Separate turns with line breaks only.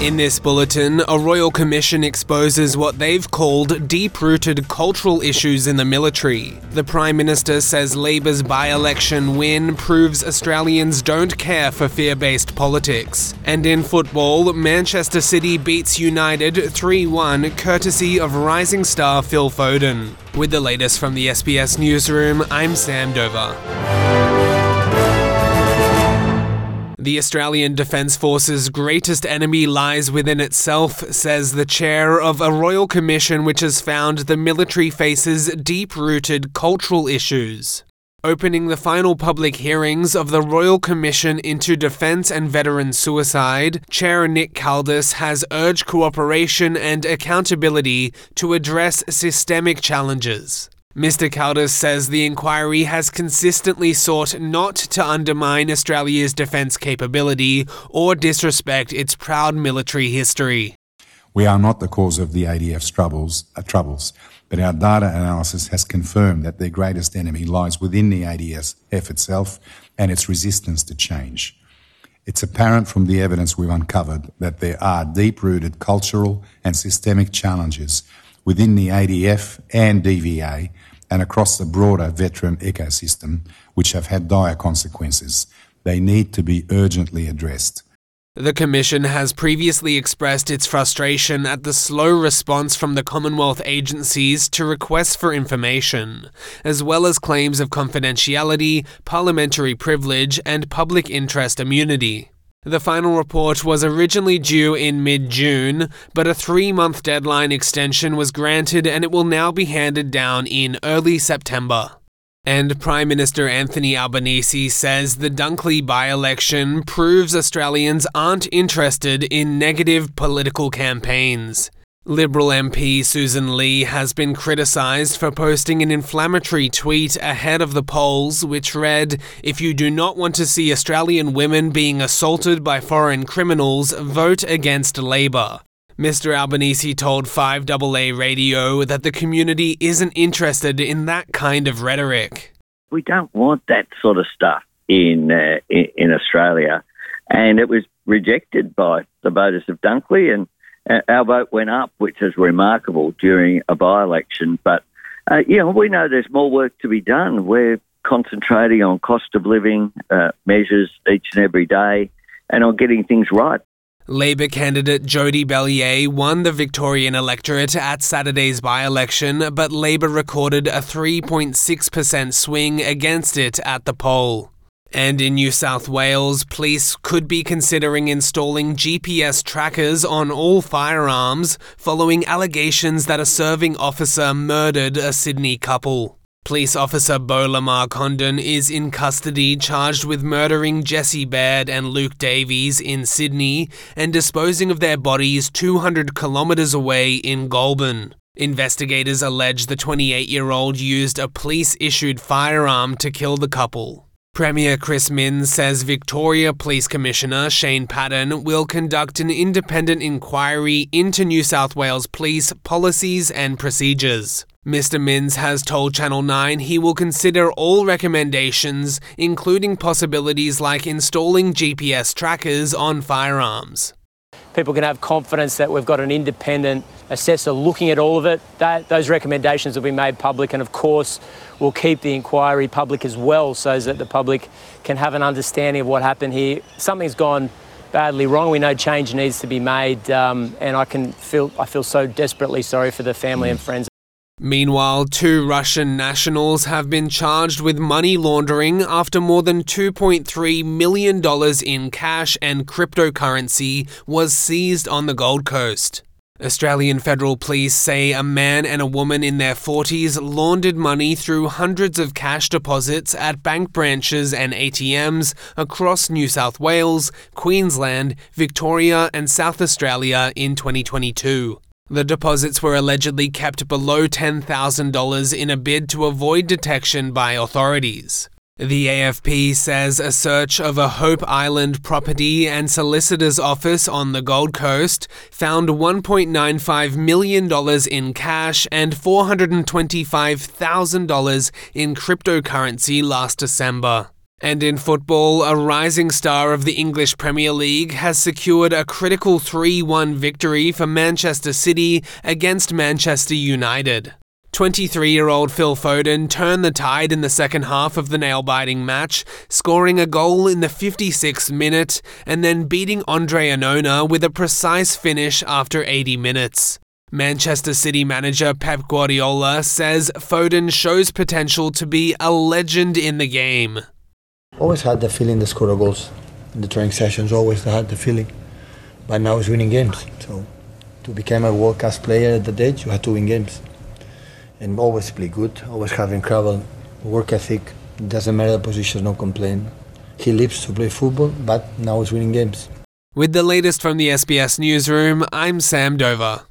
In this bulletin, a royal commission exposes what they've called deep rooted cultural issues in the military. The Prime Minister says Labor's by election win proves Australians don't care for fear based politics. And in football, Manchester City beats United 3 1 courtesy of rising star Phil Foden. With the latest from the SBS Newsroom, I'm Sam Dover. The Australian Defence Force's greatest enemy lies within itself, says the chair of a royal commission which has found the military faces deep rooted cultural issues. Opening the final public hearings of the Royal Commission into Defence and Veteran Suicide, Chair Nick Kaldas has urged cooperation and accountability to address systemic challenges. Mr. Kaldas says the inquiry has consistently sought not to undermine Australia's defence capability or disrespect its proud military history.
We are not the cause of the ADF's troubles, uh, troubles, but our data analysis has confirmed that their greatest enemy lies within the ADF itself and its resistance to change. It's apparent from the evidence we've uncovered that there are deep rooted cultural and systemic challenges within the ADF and DVA and across the broader veteran ecosystem, which have had dire consequences. They need to be urgently addressed.
The Commission has previously expressed its frustration at the slow response from the Commonwealth agencies to requests for information, as well as claims of confidentiality, parliamentary privilege, and public interest immunity. The final report was originally due in mid June, but a three month deadline extension was granted and it will now be handed down in early September. And Prime Minister Anthony Albanese says the Dunkley by election proves Australians aren't interested in negative political campaigns. Liberal MP Sussan Ley has been criticised for posting an inflammatory tweet ahead of the polls, which read, If you do not want to see Australian women being assaulted by foreign criminals, vote against Labor. Mr. Albanese told 5AA Radio that the community isn't interested in that kind of rhetoric.
We don't want that sort of stuff in, uh, in Australia. And it was rejected by the voters of Dunkley and our vote went up, which is remarkable during a by election. But, uh, you know, we know there's more work to be done. We're concentrating on cost of living uh, measures each and every day and on getting things right.
Labor candidate Jodie Belyea won the Victorian electorate at Saturday's by election, but Labor recorded a 3.6% swing against it at the poll. And in New South Wales, police could be considering installing GPS trackers on all firearms following allegations that a serving officer murdered a Sydney couple. Police officer Beau Lamarre-Condon is in custody charged with murdering Jesse Baird and Luke Davies in Sydney and disposing of their bodies 200 kilometres away in Goulburn. Investigators allege the 28 year old used a police issued firearm to kill the couple. Premier Chris Minns says Victoria Police Commissioner Shane Patton will conduct an independent inquiry into New South Wales police policies and procedures. Mr. Minns has told Channel 9 he will consider all recommendations, including possibilities like installing GPS trackers on firearms
people can have confidence that we've got an independent assessor looking at all of it. That, those recommendations will be made public, and of course, we'll keep the inquiry public as well so that the public can have an understanding of what happened here. Something's gone badly wrong. We know change needs to be made, um, and I can feel I feel so desperately sorry for the family and friends
Meanwhile, two Russian nationals have been charged with money laundering after more than $2.3 million in cash and cryptocurrency was seized on the Gold Coast. Australian federal police say a man and a woman in their 40s laundered money through hundreds of cash deposits at bank branches and ATMs across New South Wales, Queensland, Victoria, and South Australia in 2022. The deposits were allegedly kept below $10,000 in a bid to avoid detection by authorities. The AFP says a search of a Hope Island property and solicitor's office on the Gold Coast found $1.95 million in cash and $425,000 in cryptocurrency last December. And in football, a rising star of the English Premier League has secured a critical 3 1 victory for Manchester City against Manchester United. 23 year old Phil Foden turned the tide in the second half of the nail biting match, scoring a goal in the 56th minute and then beating Andre Onana with a precise finish after 80 minutes. Manchester City manager Pep Guardiola says Foden shows potential to be a legend in the game.
Always had the feeling to score goals in the training sessions. Always had the feeling, but now it's winning games. So to become a world class player at that age, you have to win games, and always play good. Always having travel, work ethic. Doesn't matter the position, no complaint. He lives to play football, but now he's winning games.
With the latest from the SBS newsroom, I'm Sam Dover.